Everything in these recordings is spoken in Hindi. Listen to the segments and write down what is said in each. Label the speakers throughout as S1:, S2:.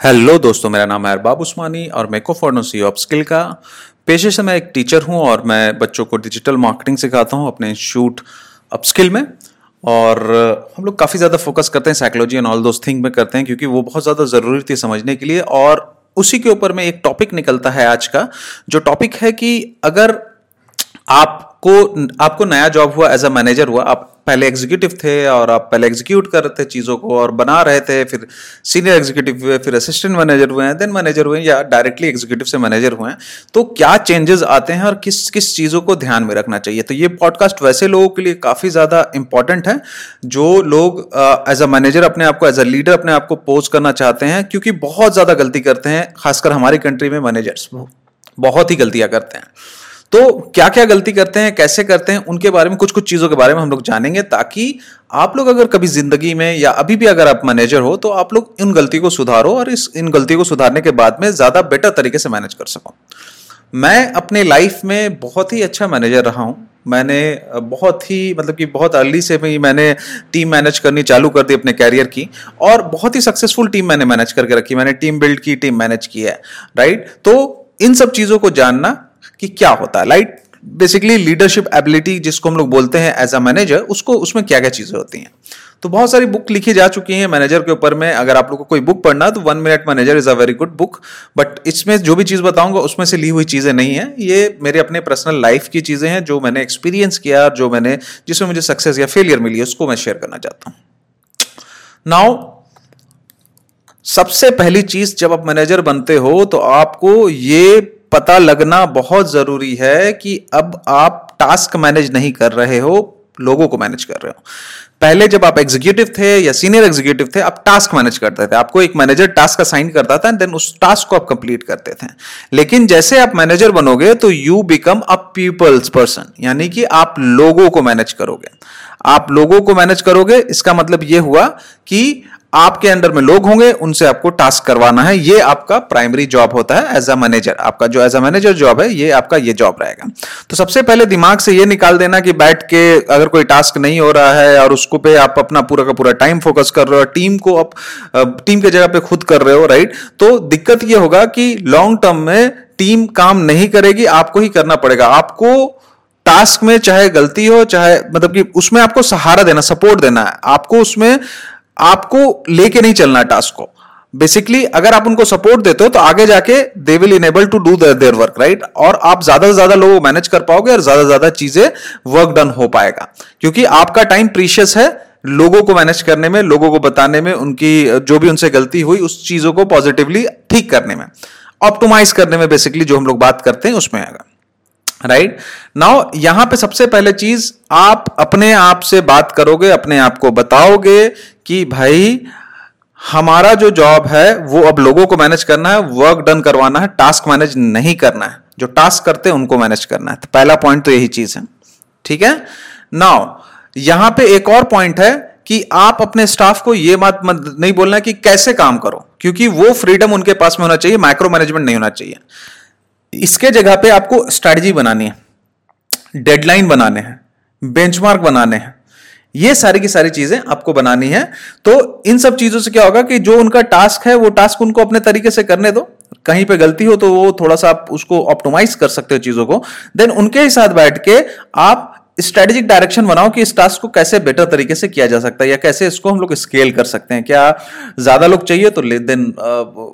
S1: हेलो दोस्तों, मेरा नाम है अरबाब उस्मानी और मैं को फार्मेसी ऑफ़ स्किल का। पेशे से मैं एक टीचर हूँ और मैं बच्चों को डिजिटल मार्केटिंग सिखाता हूँ अपने इंस्टीट्यूट अपस्किल में। और, हम लोग काफ़ी ज़्यादा फोकस करते हैं psychology and all those thing में करते हैं क्योंकि वो बहुत ज़्यादा ज़रूरी थी समझने के लिए। और उसी के ऊपर में एक टॉपिक निकलता है आज का, जो टॉपिक है कि अगर आपको आपको नया जॉब हुआ एज अ मैनेजर हुआ, आप पहले एग्जीक्यूटिव थे और आप पहले एग्जीक्यूट कर रहे थे चीज़ों को और बना रहे थे, फिर सीनियर एग्जीक्यूटिव हुए, फिर असिस्टेंट मैनेजर हुए हैं देन मैनेजर हुए या डायरेक्टली एग्जीक्यूटिव से मैनेजर हुए हैं। तो क्या चेंजेस आते हैं और किस किस चीज़ों को ध्यान में रखना चाहिए? तो ये पॉडकास्ट वैसे लोगों के लिए काफ़ी ज़्यादा इंपॉर्टेंट है, जो लोग एज अ मैनेजर अपने आप को एज अ लीडर अपने आप को पोज करना चाहते हैं, क्योंकि बहुत ज़्यादा गलती करते हैं, खासकर हमारी कंट्री में मैनेजर्स बहुत ही गलतियाँ करते हैं। तो क्या क्या गलती करते हैं, कैसे करते हैं, उनके बारे में कुछ कुछ चीज़ों के बारे में हम लोग जानेंगे ताकि आप लोग अगर कभी ज़िंदगी में या अभी भी अगर आप मैनेजर हो तो आप लोग इन गलती को सुधारो और इस, इन गलती को सुधारने के बाद में ज़्यादा बेटर तरीके से मैनेज कर सको। मैं अपने लाइफ में बहुत ही अच्छा मैनेजर रहा हूँ। मैंने बहुत ही मतलब कि बहुत अर्ली से भी मैंने टीम मैनेज करनी चालू कर दी अपने कैरियर की और बहुत ही सक्सेसफुल टीम मैंने मैनेज करके रखी। मैंने टीम बिल्ड की, टीम मैनेज की है, राइट? तो इन सब चीज़ों को जानना कि क्या होता है? लाइट बेसिकली लीडरशिप एबिलिटी जिसको हम लोग बोलते हैं एज अ मैनेजर उसको, उसमें क्या क्या चीज़ें होती हैं? तो बहुत सारी बुक लिखी जा चुकी हैं मैनेजर के ऊपर में। अगर आप लोग को कोई बुक पढ़ना तो one minute manager is a very good book but इसमें जो भी चीज़ बताऊँगा, उसमें से ली हुई चीज़ें नहीं है। ये मेरे अपने पर्सनल लाइफ की चीज़ें हैं, जो मैंने एक्सपीरियंस किया, जो मैंने, जिसमें मुझे सक्सेस या फेलियर मिली है उसको मैं शेयर करना चाहता हूँ। नाउ सबसे पहली चीज़ जब आप मैनेजर बनते हो तो आपको ये पता लगना बहुत ज़रूरी है कि अब आप टास्क मैनेज नहीं कर रहे हो, लोगों को मैनेज कर रहे हो। पहले जब आप एग्जीक्यूटिव थे या सीनियर एग्जीक्यूटिव थे, आप टास्क मैनेज करते थे। आपको एक मैनेजर टास्क असाइन करता था देन उस टास्क को आप कंप्लीट करते थे। लेकिन जैसे आप मैनेजर बनोगे तो you become a people's person यानी कि आप लोगों को मैनेज करोगे। आप लोगों को मैनेज करोगे, इसका मतलब यह हुआ कि आपके अंडर में लोग होंगे, उनसे आपको टास्क करवाना है। ये आपका प्राइमरी जॉब होता है एज अ मैनेजर आपका जो एज अ मैनेजर जॉब है, ये आपका ये जॉब रहेगा। तो सबसे पहले दिमाग से ये निकाल देना कि बैठ के अगर कोई टास्क नहीं हो रहा है और उसको पे आप अपना पूरा का पूरा टाइम फोकस कर रहे हो टीम को आप टीम के जगह पे खुद कर रहे हो राइट तो दिक्कत ये होगा कि लॉन्ग टर्म में टीम काम नहीं करेगी, आपको ही करना पड़ेगा। आपको टास्क में चाहे गलती हो, चाहे मतलब कि उसमें आपको सहारा देना सपोर्ट देना है। आपको उसमें आपको लेके नहीं चलना टास्क को। बेसिकली अगर आप उनको सपोर्ट देते हो तो आगे जाके they will enable to do their work right और आप ज़्यादा से ज़्यादा लोगों को मैनेज कर पाओगे और ज़्यादा से ज़्यादा चीज़ें वर्क डन हो पाएगा। क्योंकि आपका टाइम प्रीशियस है लोगों को मैनेज करने में, लोगों को बताने में, उनकी, जो भी उनसे गलती हुई, उस चीज़ों को पॉजिटिवली ठीक करने में। ऑप्टोमाइज करने में बेसिकली जो हम लोग बात करते हैं, उसमें आएगा। राइट नाउ यहाँ पे सबसे पहले चीज़, आप अपने आप से बात करोगे, अपने आप को बताओगे कि भाई, हमारा जो जॉब है, वो अब लोगों को मैनेज करना है वर्क डन करवाना है टास्क मैनेज नहीं करना है। जो टास्क करते हैं, उनको मैनेज करना है। तो पहला पॉइंट तो यही चीज़ है। ठीक है? नाउ यहाँ पे एक और पॉइंट है कि आप अपने स्टाफ को यह बात नहीं बोलना कि कैसे काम करो, क्योंकि वो फ्रीडम उनके पास में होना चाहिए माइक्रो मैनेजमेंट नहीं होना चाहिए। इसके जगह पे आपको स्ट्रैटेजी बनानी है डेडलाइन बनाने हैं बेंचमार्क बनाने हैं। ये सारी की सारी चीज़ें आपको बनानी है। तो इन सब चीज़ों से क्या होगा कि जो उनका टास्क है, वो टास्क उनको अपने तरीके से करने दो। कहीं पे गलती हो तो वो थोड़ा सा आप उसको ऑप्टोमाइज कर सकते हो चीज़ों को। देन उनके ही साथ बैठ के आप स्ट्रेटेजिक डायरेक्शन बनाओ कि इस टास्क को कैसे बेटर तरीके से किया जा सकता है या कैसे इसको हम लोग स्केल कर सकते हैं। क्या ज़्यादा लोग चाहिए तो देन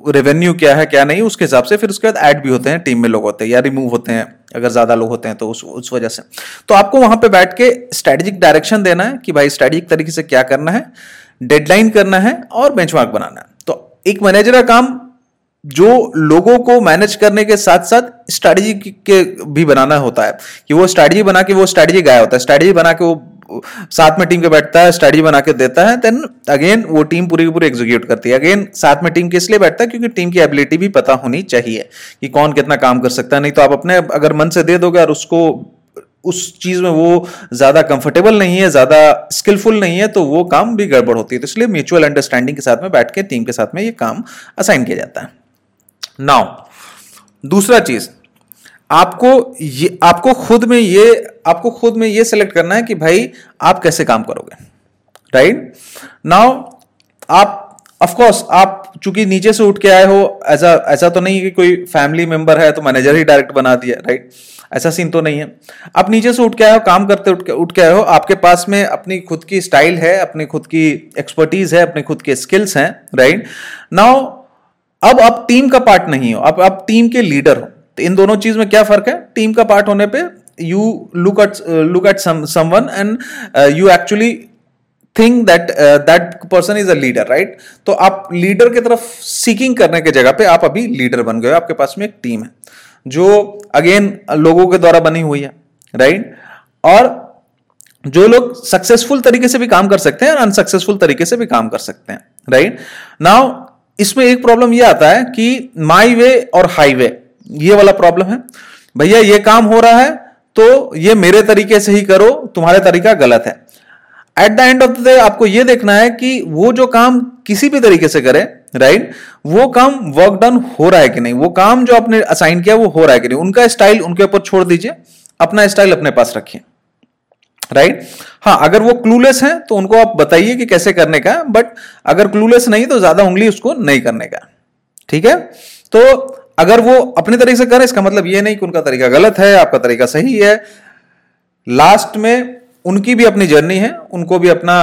S1: रेवेन्यू क्या है, क्या नहीं, उसके हिसाब से फिर उसके बाद ऐड भी होते हैं टीम में लोग होते हैं या रिमूव होते हैं, अगर ज़्यादा लोग होते हैं तो उस उस वजह से। तो आपको वहाँ पे बैठ के स्ट्रेटेजिक डायरेक्शन देना है कि भाई स्ट्रेटेजिक तरीके से क्या करना है डेडलाइन करना है और बेंचमार्क बनाना है। तो एक मैनेजर का काम जो लोगों को मैनेज करने के साथ साथ स्ट्रैटेजी के भी बनाना होता है। कि वो स्ट्रैटेजी बना के वो स्ट्रैटेजी गाया होता है। स्ट्रैटेजी बना के वो, साथ में टीम के बैठता है स्ट्रैटेजी बना के देता है देन अगेन वो टीम पूरी की पूरी एग्जीक्यूट करती है। अगेन साथ में टीम किस लिए बैठता है? क्योंकि टीम की एबिलिटी भी पता होनी चाहिए कि कौन कितना काम कर सकता है। नहीं तो आप अपने, अगर मन से दे दोगे और उसको, उस चीज़ में वो ज़्यादा कंफर्टेबल नहीं है, ज़्यादा स्किलफुल नहीं है तो वो काम भी गड़बड़ होती है। तो इसलिए म्यूचुअल अंडरस्टैंडिंग के साथ में बैठ के टीम के साथ में ये काम असाइन किया जाता है। नाउ, दूसरा चीज़, आपको ये, आपको खुद में ये, आपको खुद में ये सेलेक्ट करना है कि भाई आप कैसे काम करोगे राइट नाउ आप ऑफ़ कोर्स आप चूँकि नीचे से उठ के आए हो, ऐसा ऐसा तो नहीं कि कोई फैमिली मेंबर है तो मैनेजर ही डायरेक्ट बना दिया राइट ऐसा सीन तो नहीं है। आप नीचे से उठ के आए हो, काम करते उठ के उठ के आए हो, आपके पास में अपनी खुद की स्टाइल है, अपनी खुद की एक्सपर्टीज है, अपने खुद के स्किल्स हैं राइट नाउ अब आप टीम का पार्ट नहीं हो अब आप टीम के लीडर हो तो इन दोनों चीज़ में क्या फ़र्क है? टीम का पार्ट होने पे you look at look at someone and you actually think that that person is a leader right तो आप लीडर की तरफ़ सीकिंग करने की जगह पे आप अभी लीडर बन गए आपके पास में एक टीम है, जो अगेन लोगों के द्वारा बनी हुई है राइट और जो लोग सक्सेसफुल तरीके से भी काम कर सकते हैं और अनसक्सेसफुल तरीके से भी काम कर सकते हैं राइट नाउ इसमें एक प्रॉब्लम यह आता है कि माई वे और हाईवे ये वाला प्रॉब्लम है। भैया, ये काम हो रहा है तो ये मेरे तरीके से ही करो, तुम्हारे तरीका गलत है। At the end of the day आपको यह देखना है कि वो जो काम किसी भी तरीके से करे राइट वो काम वर्क डन हो रहा है कि नहीं? वो काम जो आपने असाइन किया, वो हो रहा है कि नहीं? उनका स्टाइल उनके ऊपर छोड़ दीजिए, अपना स्टाइल अपने पास रखिए। राइट हाँ अगर वो क्लूलेस है तो उनको आप बताइए कि कैसे करने का बट अगर क्लूलेस नहीं तो ज़्यादा उंगली उसको नहीं करने का। ठीक है? तो अगर वो अपने तरीके से करें, इसका मतलब ये नहीं कि उनका तरीका गलत है, आपका तरीका सही है। लास्ट में उनकी भी अपनी जर्नी है, उनको भी अपना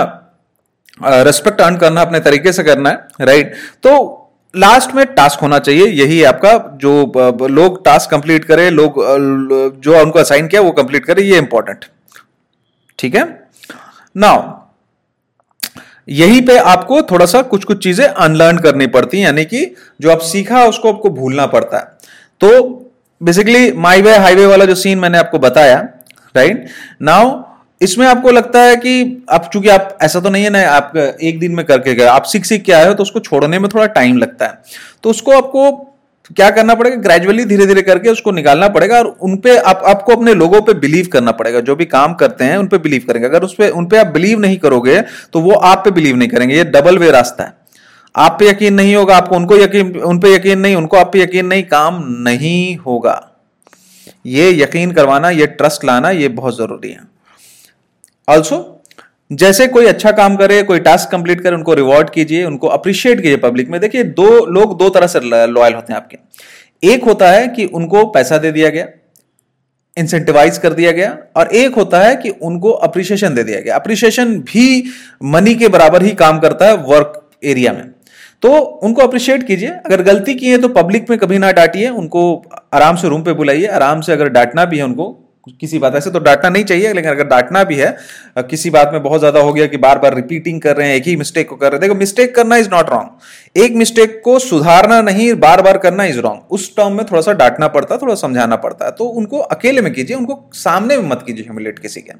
S1: रेस्पेक्ट अर्न करना, अपने तरीके से करना है। राइट तो लास्ट में टास्क होना चाहिए, यही आपका। जो लोग टास्क कंप्लीट करें, लोग जो उनको असाइन किया, वो कंप्लीट करें, ये इंपॉर्टेंट ठीक है? नाउ यहीं पे आपको थोड़ा सा कुछ कुछ चीज़ें अनलर्न करनी पड़ती हैं, यानी कि जो आप सीखा उसको आपको भूलना पड़ता है। तो बेसिकली माई वे हाईवे वाला जो सीन मैंने आपको बताया राइट नाउ इसमें आपको लगता है कि आप, चूँकि आप, ऐसा तो नहीं है ना, आप एक दिन में करके गए, आप सीख सीख के आए हो तो उसको छोड़ने में थोड़ा टाइम लगता है। तो उसको आपको क्या करना पड़ेगा? ग्रेजुअली धीरे धीरे करके उसको निकालना पड़ेगा और उनपे आप, आपको अपने लोगों पे बिलीव करना पड़ेगा। जो भी काम करते हैं, उन पे बिलीव करेंगे। अगर उस पे, उन पे आप बिलीव नहीं करोगे तो वो आप पे बिलीव नहीं करेंगे। ये डबल वे रास्ता है। आप पे यकीन नहीं होगा, आपको उनको यकीन, उन पे यकीन नहीं, उनको आप पे यकीन नहीं, काम नहीं होगा। ये यकीन करवाना, ये ट्रस्ट लाना, ये बहुत ज़रूरी है। ऑल्सो जैसे कोई अच्छा काम करे, कोई टास्क कंप्लीट करे, उनको रिवॉर्ड कीजिए, उनको अप्रिशिएट कीजिए पब्लिक में। देखिए, दो लोग दो तरह से लॉयल होते हैं आपके। एक होता है कि उनको पैसा दे दिया गया इंसेंटिवाइज कर दिया गया, और एक होता है कि उनको अप्रिशिएशन दे दिया गया। अप्रिशिएशन भी मनी के बराबर ही काम करता है वर्क एरिया में। तो उनको अप्रिशिएट कीजिए। अगर गलती की है तो पब्लिक में कभी ना डांटिए, उनको आराम से रूम पे बुलाइए। आराम से अगर डांटना भी है उनको किसी बात, ऐसे तो डांटना नहीं चाहिए, लेकिन अगर डांटना भी है किसी बात में बहुत ज़्यादा हो गया कि बार बार रिपीटिंग कर रहे हैं, एक ही मिस्टेक को कर रहे हैं, देखो मिस्टेक करना इज़ नॉट रॉन्ग एक मिस्टेक को सुधारना नहीं बार बार करना इज़ रॉन्ग उस टर्म में थोड़ा सा डांटना पड़ता है, थोड़ा समझाना पड़ता है तो उनको अकेले में कीजिए, उनको सामने में मत कीजिए ह्यूमिलेट किसी के.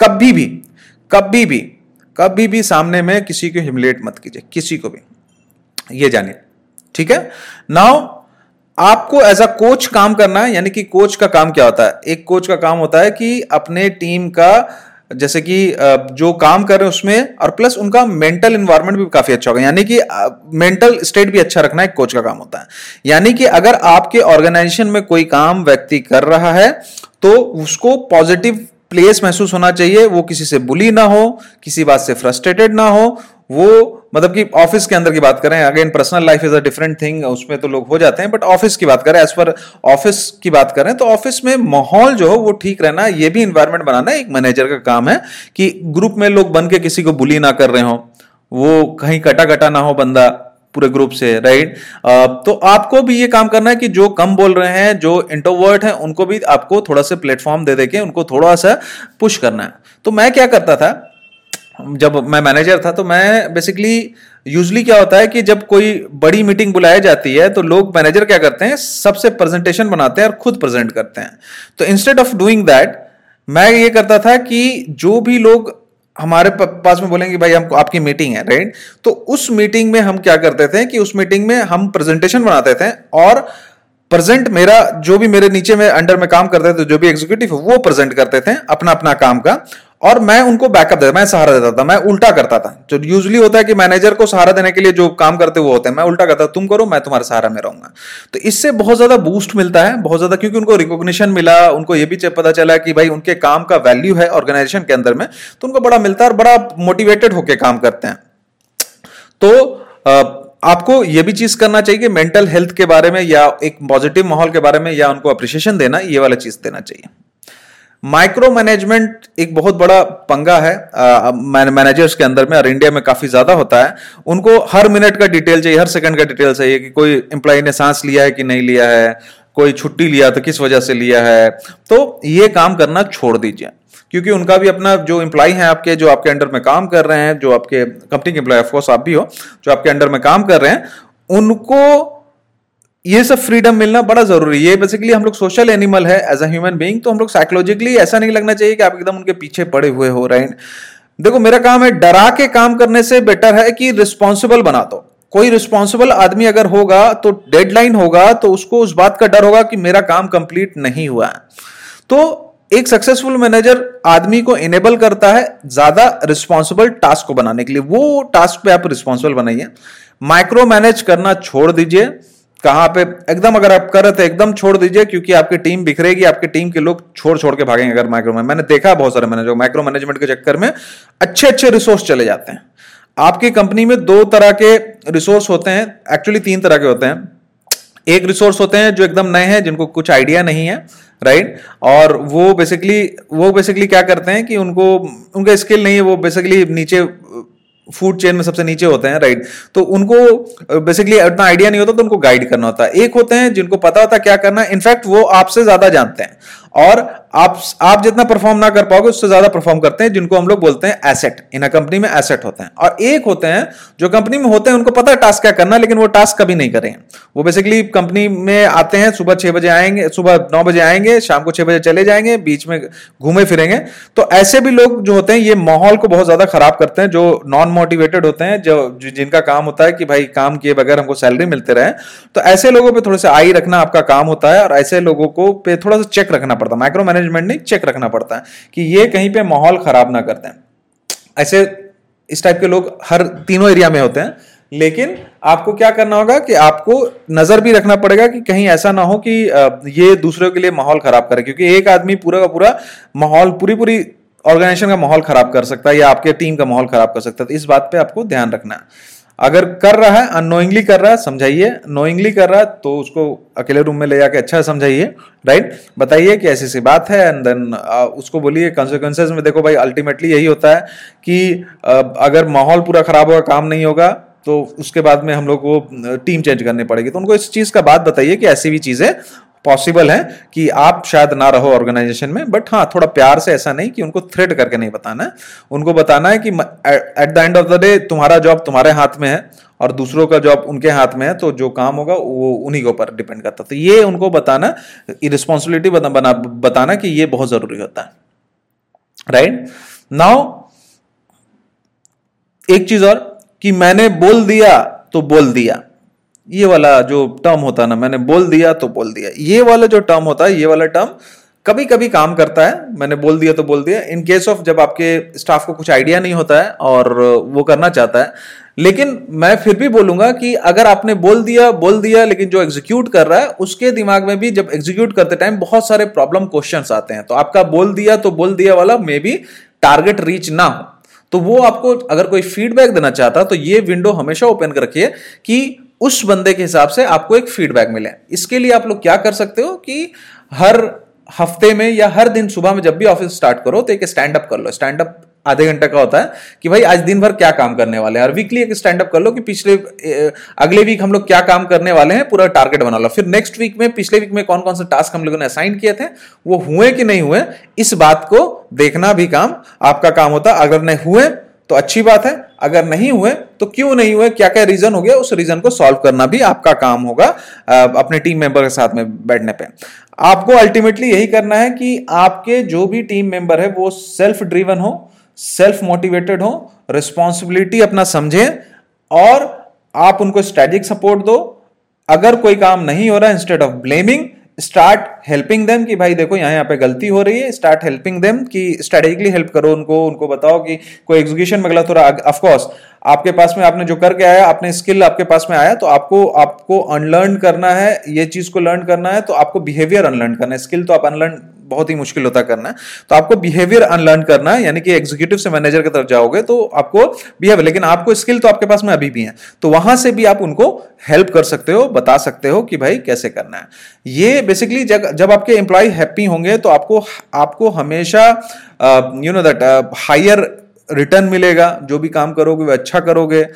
S1: कभी भी कभी भी कभी भी सामने में किसी को ह्यूमिलेट मत कीजिए, किसी को भी. ये जानिए. ठीक है? नाउ आपको एज अ कोच काम करना है, यानी कि कोच का काम क्या होता है? एक कोच का काम होता है कि अपने टीम का, जैसे कि जो काम कर रहे हैं उसमें, और प्लस उनका मेंटल इन्वायरमेंट भी काफ़ी अच्छा होगा। यानी कि मेंटल स्टेट भी अच्छा रखना एक कोच का काम होता है। यानी कि अगर आपके ऑर्गेनाइजेशन में कोई काम व्यक्ति कर रहा है तो उसको पॉजिटिव प्लेस महसूस होना चाहिए। वो किसी से बुली ना हो, किसी बात से फ्रस्ट्रेटेड ना हो, वो मतलब कि ऑफ़िस के अंदर की बात करें again personal life is a different thing उसमें तो लोग हो जाते हैं बट ऑफ़िस की बात करें एज पर ऑफ़िस की बात करें तो ऑफ़िस में माहौल जो हो वो ठीक रहना, ये भी इन्वायरमेंट बनाना एक मैनेजर का काम है कि ग्रुप में लोग बन के किसी को बुली ना कर रहे हो, वो कहीं कटा कटा ना हो बंदा पूरे ग्रुप से राइट तो आपको भी ये काम करना है कि जो कम बोल रहे हैं, जो इंटोवर्ट हैं, उनको भी आपको थोड़ा सा प्लेटफॉर्म दे देके उनको थोड़ा सा पुश करना है। तो मैं क्या करता था जब मैं मैनेजर था तो मैं बेसिकली यूजली क्या होता है कि जब कोई बड़ी मीटिंग बुलाई जाती है तो लोग मैनेजर क्या करते हैं? सबसे प्रेजेंटेशन बनाते हैं और खुद प्रेजेंट करते हैं। तो इंस्टेड ऑफ़ डूइंग दैट मैं ये करता था कि जो भी लोग हमारे पास में बोलेंगे, भाई हमको आपकी मीटिंग है राइट तो उस मीटिंग में हम क्या करते थे कि उस मीटिंग में हम प्रेजेंटेशन बनाते थे और प्रेजेंट मेरा, जो भी मेरे नीचे में अंडर में काम करते थे, जो भी एग्जीक्यूटिव वो प्रेजेंट करते थे अपना अपना काम का। और मैं उनको बैकअप देता, मैं सहारा देता था, मैं उल्टा करता था। जो यूजली होता है कि मैनेजर को सहारा देने के लिए जो काम करते वो होते हैं, मैं उल्टा करता तुम करो, मैं तुम्हारे सहारा में रहूँगा। तो इससे बहुत ज़्यादा बूस्ट मिलता है, बहुत ज़्यादा क्योंकि उनको रिकॉग्निशन मिला, उनको ये भी पता चला कि भाई उनके काम का वैल्यू है ऑर्गेनाइजेशन के अंदर में तो उनको बड़ा मिलता है और बड़ा मोटिवेटेड होकर काम करते हैं। तो आपको ये भी चीज़ करना चाहिए कि मेंटल हेल्थ के बारे में या एक पॉजिटिव माहौल के बारे में या उनको अप्रिशिएशन देना, ये वाला चीज़ देना चाहिए। माइक्रो मैनेजमेंट एक बहुत बड़ा पंगा है। मैनेजर्स के अंदर में और इंडिया में काफ़ी ज़्यादा होता है। उनको हर मिनट का डिटेल चाहिए, हर सेकंड का डिटेल चाहिए कि कोई एम्प्लॉय ने सांस लिया है कि नहीं लिया है, कोई छुट्टी लिया तो किस वजह से लिया है। तो ये काम करना छोड़ दीजिए, क्योंकि उनका भी अपना जो एम्प्लॉय है आपके, जो आपके अंडर में काम कर रहे हैं, जो आपके कंपनी के एम्प्लॉय ऑफकोर्स आप भी हो, जो आपके अंडर में काम कर रहे हैं, उनको ये सब फ्रीडम मिलना बड़ा ज़रूरी है। बेसिकली हम लोग सोशल एनिमल है एज अ ह्यूमन बीइंग तो हम लोग साइकोलॉजिकली ऐसा नहीं लगना चाहिए कि आप एकदम उनके पीछे पड़े हुए हो रहे हैं देखो, मेरा काम है डरा के काम करने से बेटर है कि रिस्पॉन्सिबल बना दो। कोई रिस्पॉन्सिबल आदमी अगर होगा तो डेडलाइन होगा तो उसको उस बात का डर होगा कि मेरा काम कंप्लीट नहीं हुआ है। तो एक सक्सेसफुल मैनेजर आदमी को इनेबल करता है ज़्यादा रिस्पॉन्सिबल टास्क को बनाने के लिए। वो टास्क पे आप रिस्पॉन्सिबल बनाइए। माइक्रो मैनेज करना छोड़ दीजिए। कहाँ पे? एकदम अगर आप कर रहे थे, एकदम छोड़ दीजिए, क्योंकि आपकी टीम बिखरेगी, आपकी टीम के लोग छोड़ छोड़ के भागेंगे अगर माइक्रो मैंने देखा बहुत सारे मैनेजर माइक्रो मैनेजमेंट के चक्कर में अच्छे अच्छे रिसोर्स चले जाते हैं। आपकी कंपनी में दो तरह के रिसोर्स होते हैं एक्चुअली तीन तरह के होते हैं। एक रिसोर्स होते हैं जो एकदम नए हैं, जिनको कुछ आइडिया नहीं है राइट और वो बेसिकली वो बेसिकली क्या करते हैं कि उनको, उनका स्किल नहीं है, वो बेसिकली नीचे फ़ूड चेन में सबसे नीचे होते हैं राइट तो उनको बेसिकली इतना आइडिया नहीं होता तो उनको गाइड करना होता है। एक होते हैं जिनको पता होता क्या करना है। इनफैक्ट वो आपसे ज़्यादा जानते हैं। और आप आप जितना परफॉर्म ना कर पाओगे, उससे ज़्यादा परफॉर्म करते हैं, जिनको हम लोग बोलते हैं एसेट इन अ कंपनी में एसेट होते हैं। और एक होते हैं, जो कंपनी में होते हैं, उनको पता है टास्क क्या करना, लेकिन वो टास्क कभी नहीं करें। वो बेसिकली कंपनी में आते हैं, सुबह छह बजे आएँगे, सुबह नौ बजे आएँगे, शाम को छह बजे चले जाएँगे, बीच में घूमे फिरेंगे। तो ऐसे भी लोग जो होते हैं, ये माहौल को बहुत ज़्यादा खराब करते हैं, जो नॉन मोटिवेटेड होते हैं, जो जिनका काम होता है कि भाई, काम किए बगैर हमको सैलरी मिलते रहे। तो ऐसे लोगों पर थोड़ा सा आई रखना आपका काम होता है, और ऐसे लोगों को पे थोड़ा सा चेक रखना पड़ता है। माइक्रो मैनेजमेंट नहीं चेक रखना पड़ता है कि ये कहीं पे माहौल खराब ना करते हैं। ऐसे इस टाइप के लोग हर तीनों एरिया में होते हैं, लेकिन आपको क्या करना होगा कि आपको नज़र भी रखना पड़ेगा कि कहीं ऐसा ना हो कि ये दूसरों के लिए माहौल खराब करे, क्योंकि एक आदमी पूरा का पूरा माहौल पूरी पूरी ऑर्गेनाइजेशन का माहौल खराब कर सकता है या आपके टीम का माहौल खराब कर सकता है। तो इस बात पे आपको ध्यान रखना है। अगर कर रहा है अनोइंगली कर रहा है, समझाइए। नोइंगली कर रहा है तो उसको अकेले रूम में ले जाके अच्छा समझाइए। राइट बताइए कि ऐसी सी बात है एंड देन उसको बोलिए कॉन्सिक्वेंसेज में। देखो भाई अल्टीमेटली यही होता है कि अगर माहौल पूरा खराब होगा, काम नहीं होगा तो उसके बाद में हम लोग को टीम चेंज करनी पड़ेगी। तो उनको इस चीज़ का बात बताइए कि ऐसी भी चीज़ें पॉसिबल है कि आप शायद ना रहो ऑर्गेनाइजेशन में बट हाँ थोड़ा प्यार से ऐसा नहीं कि उनको थ्रेड करके नहीं बताना है। उनको बताना है कि at the end of the day तुम्हारा जॉब तुम्हारे हाथ में है और दूसरों का जॉब उनके हाथ में है तो जो काम होगा वो उन्हीं के ऊपर डिपेंड करता तो ये उनको बताना रिस्पॉन्सिबिलिटी बना बताना कि ये बहुत ज़रूरी होता है। राइट नाउ एक चीज़ और, कि मैंने बोल दिया तो बोल दिया। ये वाला जो टर्म होता है ना, मैंने बोल दिया तो बोल दिया। ये वाला जो टर्म होता है, ये वाला टर्म कभी कभी काम करता है। मैंने बोल दिया तो बोल दिया। इन केस ऑफ़ जब आपके स्टाफ को कुछ आइडिया नहीं होता है और वो करना चाहता है। लेकिन मैं फिर भी बोलूँगा कि अगर आपने बोल दिया बोल दिया, लेकिन जो एग्जीक्यूट कर रहा है, उसके दिमाग में भी जब एग्जीक्यूट करते टाइम बहुत सारे प्रॉब्लम क्वेश्चंस आते हैं। तो आपका बोल दिया तो बोल दिया वाला मे बी टारगेट रीच ना हो। तो वो आपको अगर कोई फीडबैक देना चाहता तो ये विंडो हमेशा ओपन कर रखिए कि उस बंदे के हिसाब से आपको एक फीडबैक मिले। इसके लिए आप लोग क्या कर सकते हो कि हर हफ़्ते में या हर दिन सुबह में जब भी ऑफ़िस स्टार्ट करो तो एक स्टैंड अप कर लो। स्टैंड अप आधे घंटे का होता है कि भाई आज दिन भर क्या काम करने वाले हैं। और वीकली एक स्टैंड अप कर लो कि पिछले अगले वीक हम लोग क्या काम करने वाले हैं, पूरा टारगेट बना लो। फिर नेक्स्ट वीक में, पिछले वीक में कौन कौन से टास्क हम लोगों ने असाइन किए थे, वो हुए कि नहीं हुए, इस बात को देखना भी काम, आपका काम होता। अगर नहीं हुए तो अच्छी बात है, अगर नहीं हुए तो क्यों नहीं हुए क्या क्या रीजन हो गया, उस रीजन को सॉल्व करना भी आपका काम होगा अपने टीम मेंबर के साथ में बैठने पे। आपको अल्टीमेटली यही करना है कि आपके जो भी टीम मेंबर है, वो सेल्फ ड्रीवन हो सेल्फ मोटिवेटेड हो रिस्पॉन्सिबिलिटी अपना समझें, और आप उनको स्ट्रेटेजिक सपोर्ट दो। अगर कोई काम नहीं हो रहा instead of blaming start helping them कि भाई देखो यहाँ यहाँ पे गलती हो रही है स्टार्ट हेल्पिंग देम कि स्ट्रेटेजिकली हेल्प करो उनको उनको बताओ कि कोई एग्जीक्यूशन में रहा है। ऑफकोर्स आपके पास में आपने जो करके आया, आपने स्किल आपके पास में आया तो आपको आपको अनलर्न करना है, ये चीज़ को लर्न करना है तो आपको बिहेवियर अनलर्न करना है। स्किल तो आप अनलर्न बहुत ही मुश्किल होता करना तो आपको बिहेवियर अनलर्न करना है, यानी कि एग्जीक्यूटिव से मैनेजर की तरफ़ जाओगे तो आपको बिहेवियर लेकिन आपको स्किल तो आपके पास में अभी भी है। तो वहाँ से भी आप उनको हेल्प कर सकते हो, बता सकते हो कि भाई कैसे करना है। ये बेसिकली जब जब आपके एम्प्लॉय हैप्पी होंगे तो आपको आपको हमेशा you know that higher return मिलेगा। जो भी काम करोगे, वो अच्छा करोगे।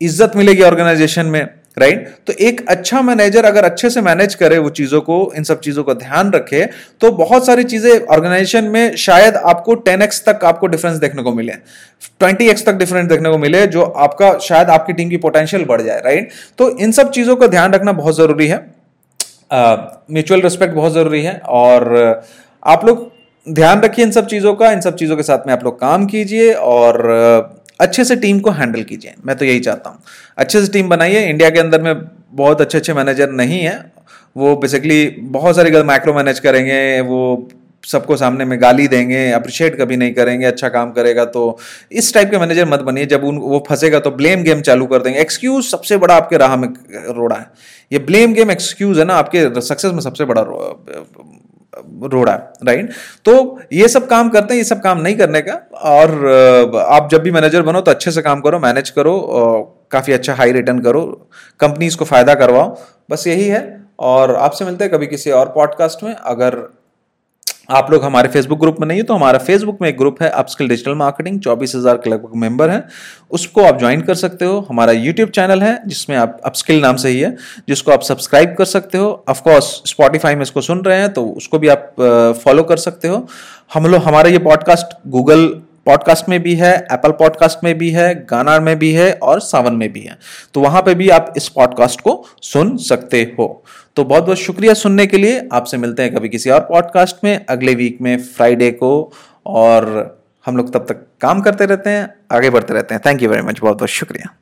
S1: इज़्ज़त मिलेगी ऑर्गेनाइजेशन में। Right right? तो एक अच्छा मैनेजर अगर अच्छे से मैनेज करे वो चीज़ों को, इन सब चीज़ों का ध्यान रखे तो बहुत सारी चीज़ें ऑर्गेनाइजेशन में शायद आपको 10x तक आपको डिफरेंस देखने को मिले 20x तक डिफरेंस देखने को मिले, जो आपका, शायद आपकी टीम की पोटेंशियल बढ़ जाए राइट right? तो इन सब चीज़ों का ध्यान रखना बहुत ज़रूरी है म्यूचुअल रिस्पेक्ट बहुत ज़रूरी है और आप लोग ध्यान रखिए इन सब चीज़ों का, इन सब चीज़ों के साथ में आप लोग काम कीजिए और अच्छे से टीम को हैंडल कीजिए। मैं तो यही चाहता हूँ। अच्छे से टीम बनाइए। इंडिया के अंदर में बहुत अच्छे अच्छे मैनेजर नहीं है। वो बेसिकली बहुत सारी गलत माइक्रो मैनेज करेंगे, वो सबको सामने में गाली देंगे अप्रिशिएट कभी नहीं करेंगे अच्छा काम करेगा तो इस टाइप के मैनेजर मत बनिए। जब उन, वो फंसेगा तो ब्लेम गेम चालू कर देंगे। एक्सक्यूज सबसे बड़ा आपके राह में रोड़ा है। ये ब्लेम गेम एक्सक्यूज है ना, आपके सक्सेस में सबसे बड़ा रोड़ा राइट तो ये सब काम करते हैं, ये सब काम नहीं करने का। और आप जब भी मैनेजर बनो तो अच्छे से काम करो, मैनेज करो काफ़ी अच्छा हाई रिटर्न करो, कंपनीज़ को फ़ायदा करवाओ, बस यही है। और आपसे मिलते हैं कभी किसी और पॉडकास्ट में। अगर आप लोग हमारे फेसबुक ग्रुप में नहीं है तो हमारा फेसबुक में एक ग्रुप है अपस्किल डिजिटल मार्केटिंग चौबीस हज़ार के लगभग मेंबर हैं। उसको आप ज्वाइन कर सकते हो। हमारा यूट्यूब चैनल है, जिसमें आप अपस्किल नाम से ही है, जिसको आप सब्सक्राइब कर सकते हो। ऑफकोर्स स्पॉटिफाई में इसको सुन रहे हैं तो उसको भी आप फॉलो कर सकते हो। हम लोग, हमारा ये पॉडकास्ट गूगल पॉडकास्ट में भी है एप्पल पॉडकास्ट में भी है गाना में भी है और सावन में भी है। तो वहाँ पे भी आप इस पॉडकास्ट को सुन सकते हो। तो बहुत बहुत शुक्रिया सुनने के लिए। आपसे मिलते हैं कभी किसी और पॉडकास्ट में। अगले वीक में फ्राइडे को और हम लोग तब तक काम करते रहते हैं, आगे बढ़ते रहते हैं। थैंक यू वेरी मच बहुत बहुत शुक्रिया।